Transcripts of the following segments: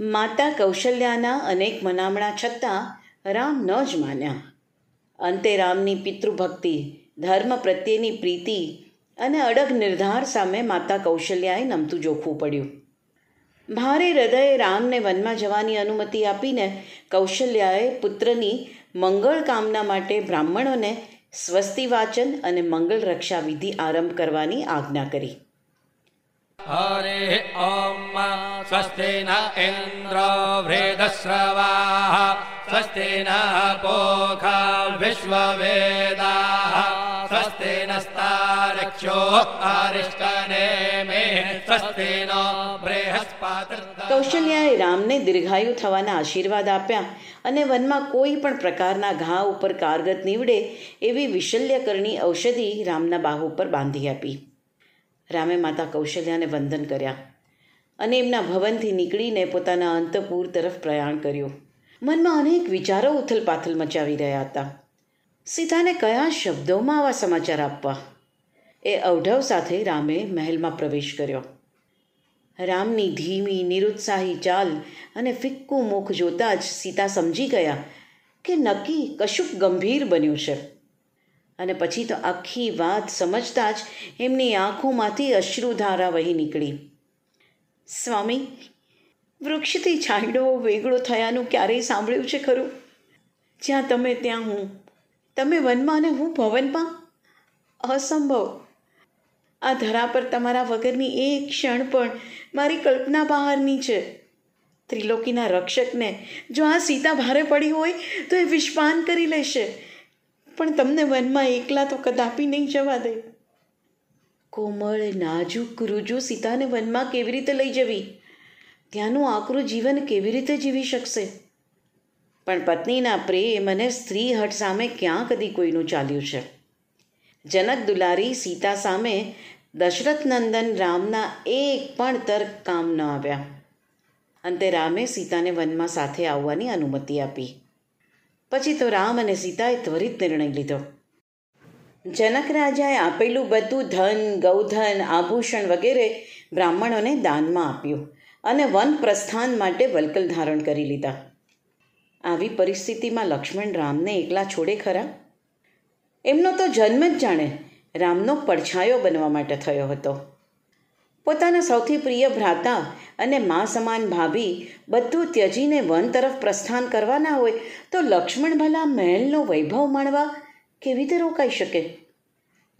માતા કૌશલ્યાના અનેક મનામણા છતાં રામ ન જ માન્યા. અંતે રામની પિતૃભક્તિ, ધર્મ પ્રત્યેની પ્રીતિ અને અડગ નિર્ધાર સામે માતા કૌશલ્યાએ નમતું જોખવું પડ્યું. ભારે હૃદયે રામને વનમાં જવાની અનુમતિ આપીને કૌશલ્યાએ પુત્રની મંગળ કામના માટે બ્રાહ્મણોને સ્વસ્તિ વાચન અને મંગળ રક્ષા વિધિ આરંભ કરવાની આજ્ઞા કરી. हरिः ॐ स्वस्ति न इन्द्रो वृदस्रवाः स्वस्ति नः पोखा विश्ववेदाः स्वस्ति नस्तारक्षो अरिष्टनेमे स्वस्ति नो बृहस्पतिर्दधातु। કૌશલ્યાએ રામને દીર્ઘાયુ થવાના આશીર્વાદ આપ્યા અને વનમાં કોઈ પણ પ્રકારના ઘા ઉપર કારગત નીવડે એવી વિશલ્યકરણી ઔષધિ રામના બાહુ પર બાંધી આપી રામે માતા કૌશલ્યાને વંદન કર્યા અને એમના ભવનથી નીકળીને પોતાના અંતપુર તરફ પ્રયાણ કર્યું. મનમાં અનેક વિચારો ઉથલપાથલ મચાવી રહ્યા હતા. સીતાને કયા શબ્દોમાં આવા સમાચાર આપવા? એ અવઢવ સાથે રામે મહેલમાં પ્રવેશ કર્યો. રામની ધીમી, નિરુત્સાહી ચાલ અને ફિક્કું મુખ જોતાં જ સીતા સમજી ગયા કે નક્કી કશુંક ગંભીર બન્યું છે. અને પછી તો આખી વાત સમજતા જ એમની આંખોમાંથી અશ્રુધારા વહી નીકળી. સ્વામી, વૃક્ષથી છાંયડો વેગળો થયાનું ક્યારેય સાંભળ્યું છે ખરું? જ્યાં તમે, ત્યાં હું. તમે વનમાં અને હું ભવનમાં અસંભવ. આ ધરા પર તમારા વગરની એક ક્ષણ પણ મારી કલ્પના બહારની છે. ત્રિલોકીના રક્ષકને જો આ સીતા ભારે પડી હોય તો એ વિશ્વાન કરી લેશે. પણ તમને વનમાં એકલા તો કદાપી નહીં જવા દે. કોમળ, નાજુક રુજુ સીતાને વનમાં કેવી રીતે લઈ જવી? ત્યાંનું આકરું જીવન કેવી રીતે જીવી શકશે? પણ પત્નીના પ્રેમ અને સ્ત્રી હટ સામે ક્યાં કદી કોઈનું ચાલ્યું છે? જનક દુલારી સીતા સામે દશરથ નંદન રામના એક પણ તર્ક કામ ન આવ્યા. અંતે રામે સીતાને વનમાં સાથે આવવાની અનુમતિ આપી. પછી તો રામ અને સીતાએ ત્વરિત નિર્ણય લીધો. જનક રાજાએ આપેલું બધું ધન, ગૌધન, આભૂષણ વગેરે બ્રાહ્મણોને દાનમાં આપ્યું અને વન પ્રસ્થાન માટે વલ્કલ ધારણ કરી લીધા. આવી પરિસ્થિતિમાં લક્ષ્મણ રામને એકલા છોડે ખરા? એમનો તો જન્મ જ જાણે રામનો પડછાયો બનવા માટે થયો હતો. પોતાના સૌથી પ્રિય ભ્રાતા અને મા સમાન ભાભી બધું ત્યજીને વન તરફ પ્રસ્થાન કરવાના હોય તો લક્ષ્મણ ભલા મહેલનો વૈભવ માણવા કેવી રીતે રોકાઈ શકે?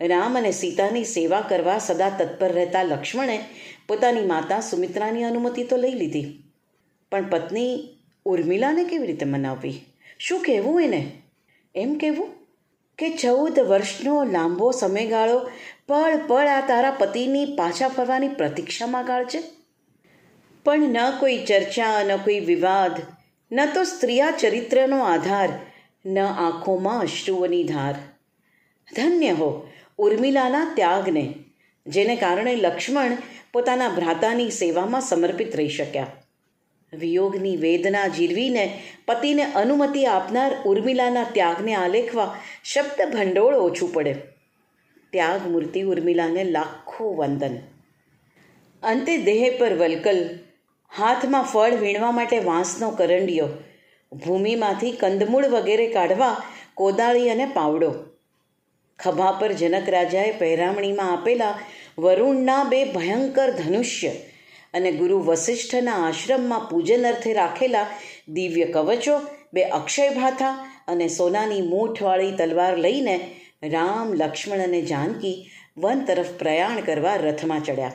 રામ અને સીતાની સેવા કરવા સદા તત્પર રહેતા લક્ષ્મણે પોતાની માતા સુમિત્રાની અનુમતિ તો લઈ લીધી. પણ પત્ની ઉર્મિલાને કેવી રીતે મનાવવી? શું કહેવું એને? એમ કહેવું કે ચૌદ વર્ષનો લાંબો સમયગાળો પળ પળ આ તારા પતિની પાછા ફરવાની પ્રતીક્ષામાં ગાળજે પણ ન કોઈ ચર્ચા, ન કોઈ વિવાદ, ન તો સ્ત્રીયા ચરિત્રનો આધાર, ન આંખોમાં અશ્રુઓની ધાર. ધન્ય હો ઉર્મિલાના ત્યાગને, જેને કારણે લક્ષ્મણ પોતાના ભ્રાતાની સેવામાં સમર્પિત રહી શક્યા. વિયોગની વેદના જીરવીને પતિને અનુમતિ આપનાર ઉર્મિલાના ત્યાગને આલેખવા શબ્દ ભંડોળ ઓછું પડે. ત્યાગ મૂર્તિ ઉર્મિલાને લાખો વંદન અંતે દેહ પર વલકલ હાથમાં ફળ વીણવા માટે વાંસનો કરંડિયો ભૂમિમાંથી કંદમૂળ વગેરે કાઢવા કોદાળી અને પાવડો ખભા પર જનક રાજાએ પહેરામણીમાં આપેલા વરુણના બે ભયંકર ધનુષ્ય અને ગુરુ વસિષ્ઠના આશ્રમમાં પૂજન અર્થે રાખેલા દિવ્ય કવચો બે અક્ષય ભાથા અને સોનાની મૂઠવાળી તલવાર લઈને રામ, લક્ષ્મણ અને જાનકી વન તરફ પ્રયાણ કરવા રથમાં ચડ્યા.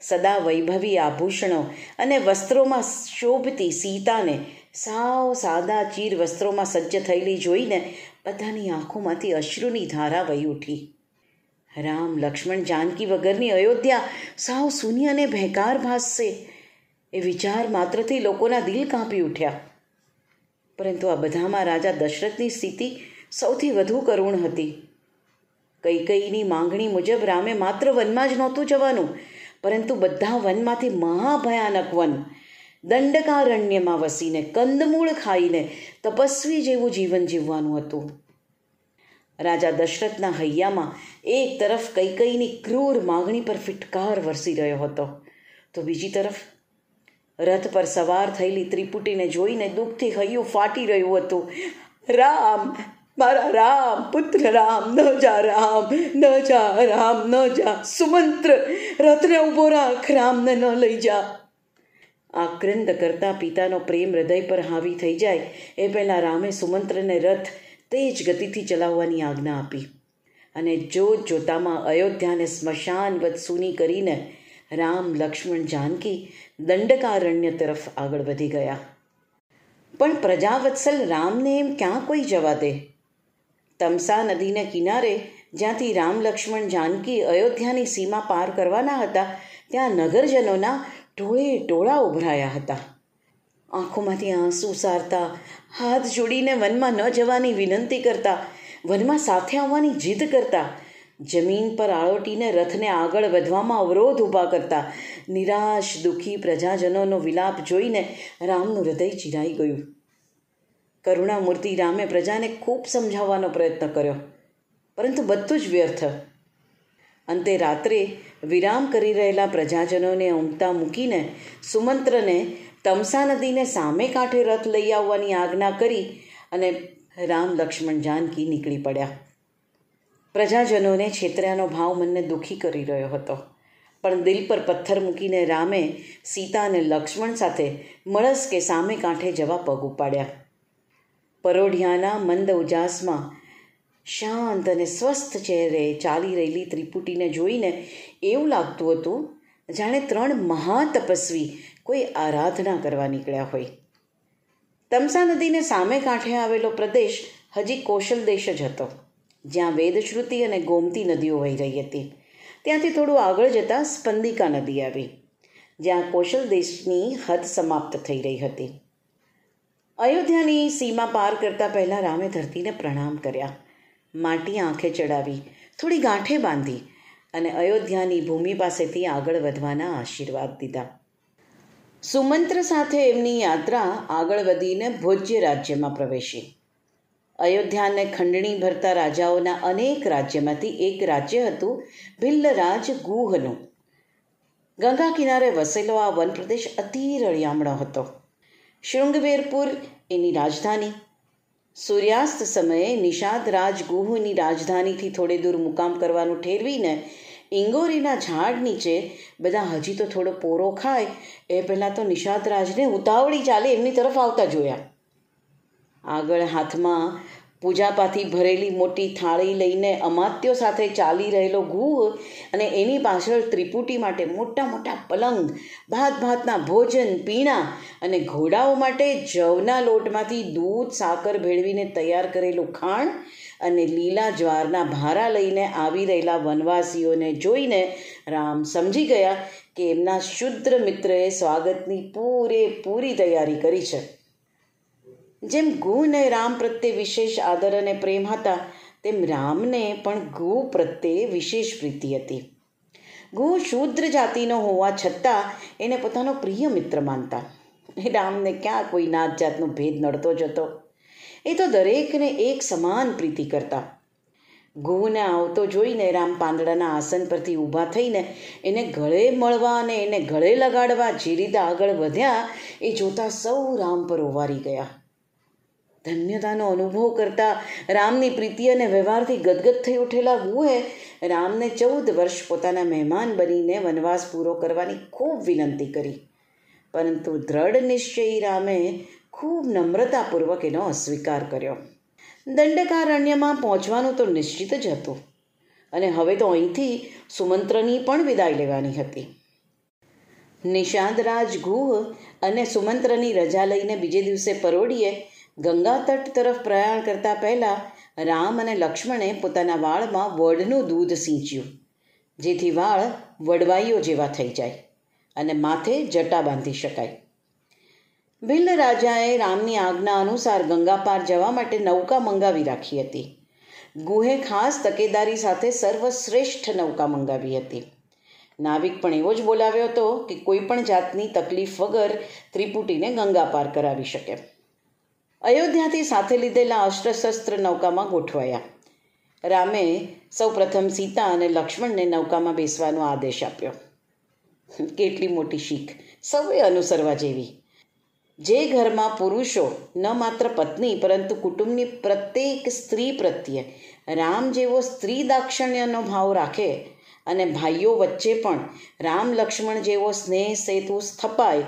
સદા વૈભવી આભૂષણો અને વસ્ત્રોમાં શોભતી સીતાને સાવ સાદા ચીર વસ્ત્રોમાં સજ્જ થયેલી જોઈને બધાની આંખોમાંથી અશ્રુની ધારા વહી ઉઠી. રામ, લક્ષ્મણ, જાનકી વગરની અયોધ્યા સાવ શૂન્ય અને ભેકાર ભાસશે એ વિચાર માત્રથી લોકોના દિલ કાંપી ઉઠ્યા. પરંતુ આ બધામાં રાજા દશરથની સ્થિતિ સૌથી વધુ કરુણ હતી. કૈકઈની માંગણી મુજબ રામે માત્ર વનમાં જ નહોતું જવાનું, પરંતુ બધા વનમાંથી મહાભયાનક વન, દંડકારણ્યમાં વસીને કંદમૂળ ખાઈને તપસ્વી જેવું જીવન જીવવાનું હતું. રાજા દશરથના હૈયામાં એક તરફ કૈકઈની ક્રૂર માગણી પર ફિટકાર વરસી રહ્યો હતો, તો બીજી તરફ રથ પર સવાર થયેલી ત્રિપુટીને જોઈને દુઃખથી હૈયું ફાટી રહ્યું હતું. રામ મારા રામ, પુત્ર રામ, ન જા રામ, ન જા રામ, ન જા. સુમંત્ર, રથને ઊભો રાખ, રામને ન લઈ જા. આક્રંદ કરતા પિતાનો પ્રેમ હૃદય પર હાવી થઈ જાય, એ પહેલાં રામે સુમંત્રને રથ તેજ ગતિથી ચલાવવાની આજ્ઞા આપી. અને જોત જોતામાં અયોધ્યાને સ્મશાનવત સુની કરીને રામ લક્ષ્મણ જાનકી દંડકારણ્ય તરફ આગળ વધી ગયા. પણ પ્રજાવત્સલ રામને એમ ક્યાં કોઈ જવા દે? તમસા નદીને કિનારે, જ્યાંથી રામ લક્ષ્મણ જાનકી અયોધ્યાની સીમા પાર કરવાના હતા, ત્યાં નગરજનોના ટોળે ટોળા ઉભરાયા હતા. આંખોમાંથી આંસુ સારતા, હાથ જોડીને વનમાં ન જવાની વિનંતી કરતા, વનમાં સાથે આવવાની જીદ કરતા, જમીન પર આળોટીને રથને આગળ વધવામાં અવરોધ ઊભા કરતા, નિરાશ દુઃખી પ્રજાજનોનો વિલાપ જોઈને રામનું હૃદય ચિરાઈ ગયું. કરુણામૂર્તિ રામે પ્રજાને ખૂબ સમજાવવાનો પ્રયત્ન કર્યો. પરંતુ બધું જ વ્યર્થ. અંતે રાત્રે વિરામ કરી રહેલા પ્રજાજનોને ઊંઘતા મૂકીને સુમંત્રને તમસા નદીને સામે કાંઠે રથ લઈ આવવાની આજ્ઞા કરી અને રામ લક્ષ્મણ જાનકી નીકળી પડ્યા. પ્રજાજનોને છેતર્યાનો ભાવ મનને દુઃખી કરી રહ્યો હતો. પણ દિલ પર પથ્થર મૂકીને રામે સીતા અને લક્ષ્મણ સાથે મળસ કે સામે કાંઠે જવા પગ ઉપાડ્યા. પરોઢિયાના મંદ ઉજાસમાં શાંત અને સ્વસ્થ ચહેરે ચાલી રહેલી ત્રિપુટીને જોઈને એવું લાગતું હતું, જાણે ત્રણ મહાતપસ્વી કોઈ આરાધના કરવા નીકળ્યા હોય. તમસા નદીને સામે કાંઠે આવેલો પ્રદેશ હજી કૌશલ દેશ જ હતો, જ્યાં વેદશ્રુતિ અને ગોમતી નદીઓ વહી રહી હતી. ત્યાંથી થોડું આગળ જતાં સ્પંદિકા નદી આવી, જ્યાં કૌશલ દેશની હદ સમાપ્ત થઈ રહી હતી. અયોધ્યાની સીમા પાર કરતાં પહેલાં રામે ધરતીને પ્રણામ કર્યા. માટી આંખે ચડાવી, થોડી ગાંઠે બાંધી અને અયોધ્યાની ભૂમિ પાસેથી આગળ વધવાના આશીર્વાદ દીધા. સુમંત્ર સાથે એમની યાત્રા આગળ વધીને ભોજ્ય રાજ્યમાં પ્રવેશી. અયોધ્યાને ખંડણી ભરતા રાજાઓના અનેક રાજ્યમાંથી એક રાજ્ય હતું ભિલ્લરાજ ગુહનું. ગંગા કિનારે વસેલો આ વન પ્રદેશ અતિ રળિયામણો હતો. શૃંગવેરપુર એની રાજધાની. સૂર્યાસ્ત સમયે નિષાદ રાજગુહની રાજધાનીથી થોડે દૂર મુકામ કરવાનું ઠેરવીને ઇંગોરીના ઝાડ નીચે બધા હજી તો થોડો પોરો ખાય, એ પહેલાં તો નિષાદ રાજને ઉતાવળી ચાલે એમની તરફ આવતા જોયા. આગળ હાથમાં પૂજાપાથી ભરેલી મોટી થાળી લઈને અમાત્યો સાથે ચાલી રહેલો ગુહ અને એની પાછળ ત્રિપુટી માટે મોટા મોટા પલંગ, ભાત ભાતના ભોજન, પીણા અને ઘોડાઓ માટે જવના લોટમાંથી દૂધ, સાકર ભેળવીને તૈયાર કરેલું ખાણ અને લીલા જ્વારના ભારા લઈને આવી રહેલા વનવાસીઓને જોઈને રામ સમજી ગયા કે એમના શુદ્ર મિત્રએ સ્વાગતની પૂરેપૂરી તૈયારી કરી છે. જેમ ગુને રામ પ્રત્યે વિશેષ આદર અને પ્રેમ હતા, તેમ રામને પણ ગુ પ્રત્યે વિશેષ પ્રીતિ હતી. ગુ શૂદ્ર જાતિનો હોવા છતાં એને પોતાનો પ્રિય મિત્ર માનતા. રામને ક્યાં કોઈ નાત જાતનો ભેદ નડતો જતો. એ તો દરેકને એક સમાન પ્રીતિ કરતા. ગુને આવતો જોઈને રામ પાંદડાના આસન પરથી ઊભા થઈને એને ગળે મળવા અને એને ગળે લગાડવા જે રીતે આગળ વધ્યા, એ જોતા સૌ રામ પર ઓવારી ગયા. ધન્યતાનો અનુભવ કરતા રામની પ્રીતિ અને વ્યવહારથી ગદગદ થઈ ઉઠેલા ગુએ રામને ચૌદ વર્ષ પોતાના મહેમાન બનીને વનવાસ પૂરો કરવાની ખૂબ વિનંતી કરી. પરંતુ દ્રઢ નિશ્ચયી રામે ખૂબ નમ્રતાપૂર્વક એનો અસ્વીકાર કર્યો. દંડકારણ્યમાં પહોંચવાનું તો નિશ્ચિત જ હતું. અને હવે તો અહીંથી સુમંત્રની પણ વિદાય લેવાની હતી. નિશાંતરાજ ગુહ અને સુમંત્રની રજા લઈને બીજે દિવસે પરોઢીએ ગંગા તટ તરફ પ્રયાણ કરતા પહેલાં રામ અને લક્ષ્મણે પોતાના વાળમાં વડનું દૂધ સિંચ્યું, જેથી વાળ વડવાઈઓ જેવા થઈ જાય અને માથે જટા બાંધી શકાય. ભિલ્લ રાજાએ રામની આજ્ઞા અનુસાર ગંગા પાર જવા માટે નૌકા મંગાવી રાખી હતી. ગુહે ખાસ તકેદારી સાથે સર્વશ્રેષ્ઠ નૌકા મંગાવી હતી. નાવિક પણ એવો જ બોલાવ્યો હતો કે કોઈ પણ જાતની તકલીફ વગર ત્રિપુટીને ગંગા પાર કરાવી શકે. અયોધ્યાથી સાથે લીધેલા અસ્ત્રશસ્ત્ર નૌકામાં ગોઠવાયા. રામે સૌપ્રથમ સીતા અને લક્ષ્મણને નૌકામાં બેસવાનો આદેશ આપ્યો. કેટલી મોટી શીખ, સૌએ અનુસરવા જેવી. જે ઘરમાં પુરુષો, ન માત્ર પત્ની, પરંતુ કુટુંબની પ્રત્યેક સ્ત્રી પ્રત્યે રામ જેવો સ્ત્રી દાક્ષણ્યનો ભાવ રાખે અને ભાઈઓ વચ્ચે પણ રામ લક્ષ્મણ જેવો સ્નેહ સેતુ સ્થપાય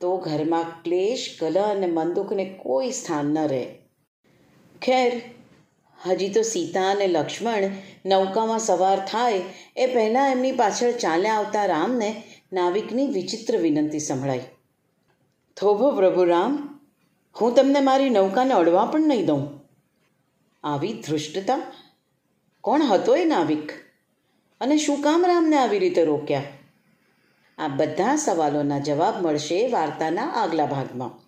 તો ઘરમાં ક્લેશ, કલહ અને મનદુખને કોઈ સ્થાન ન રહે. ખેર, હજી તો સીતા અને લક્ષ્મણ નૌકામાં સવાર થાય એ પહેલાં એમની પાછળ ચાલ્યા આવતા રામને નાવિકની વિચિત્ર વિનંતી સંભળાઈ. થોભો પ્રભુ રામ, હું તમને મારી નૌકાને અડવા પણ નહીં દઉં. આવી ધૃષ્ટતા? કોણ હતો એ નાવિક? અને શું કામ રામને આવી રીતે રોક્યા? આ બધા સવાલોના જવાબ મળશે વાર્તાના આગલા ભાગમાં.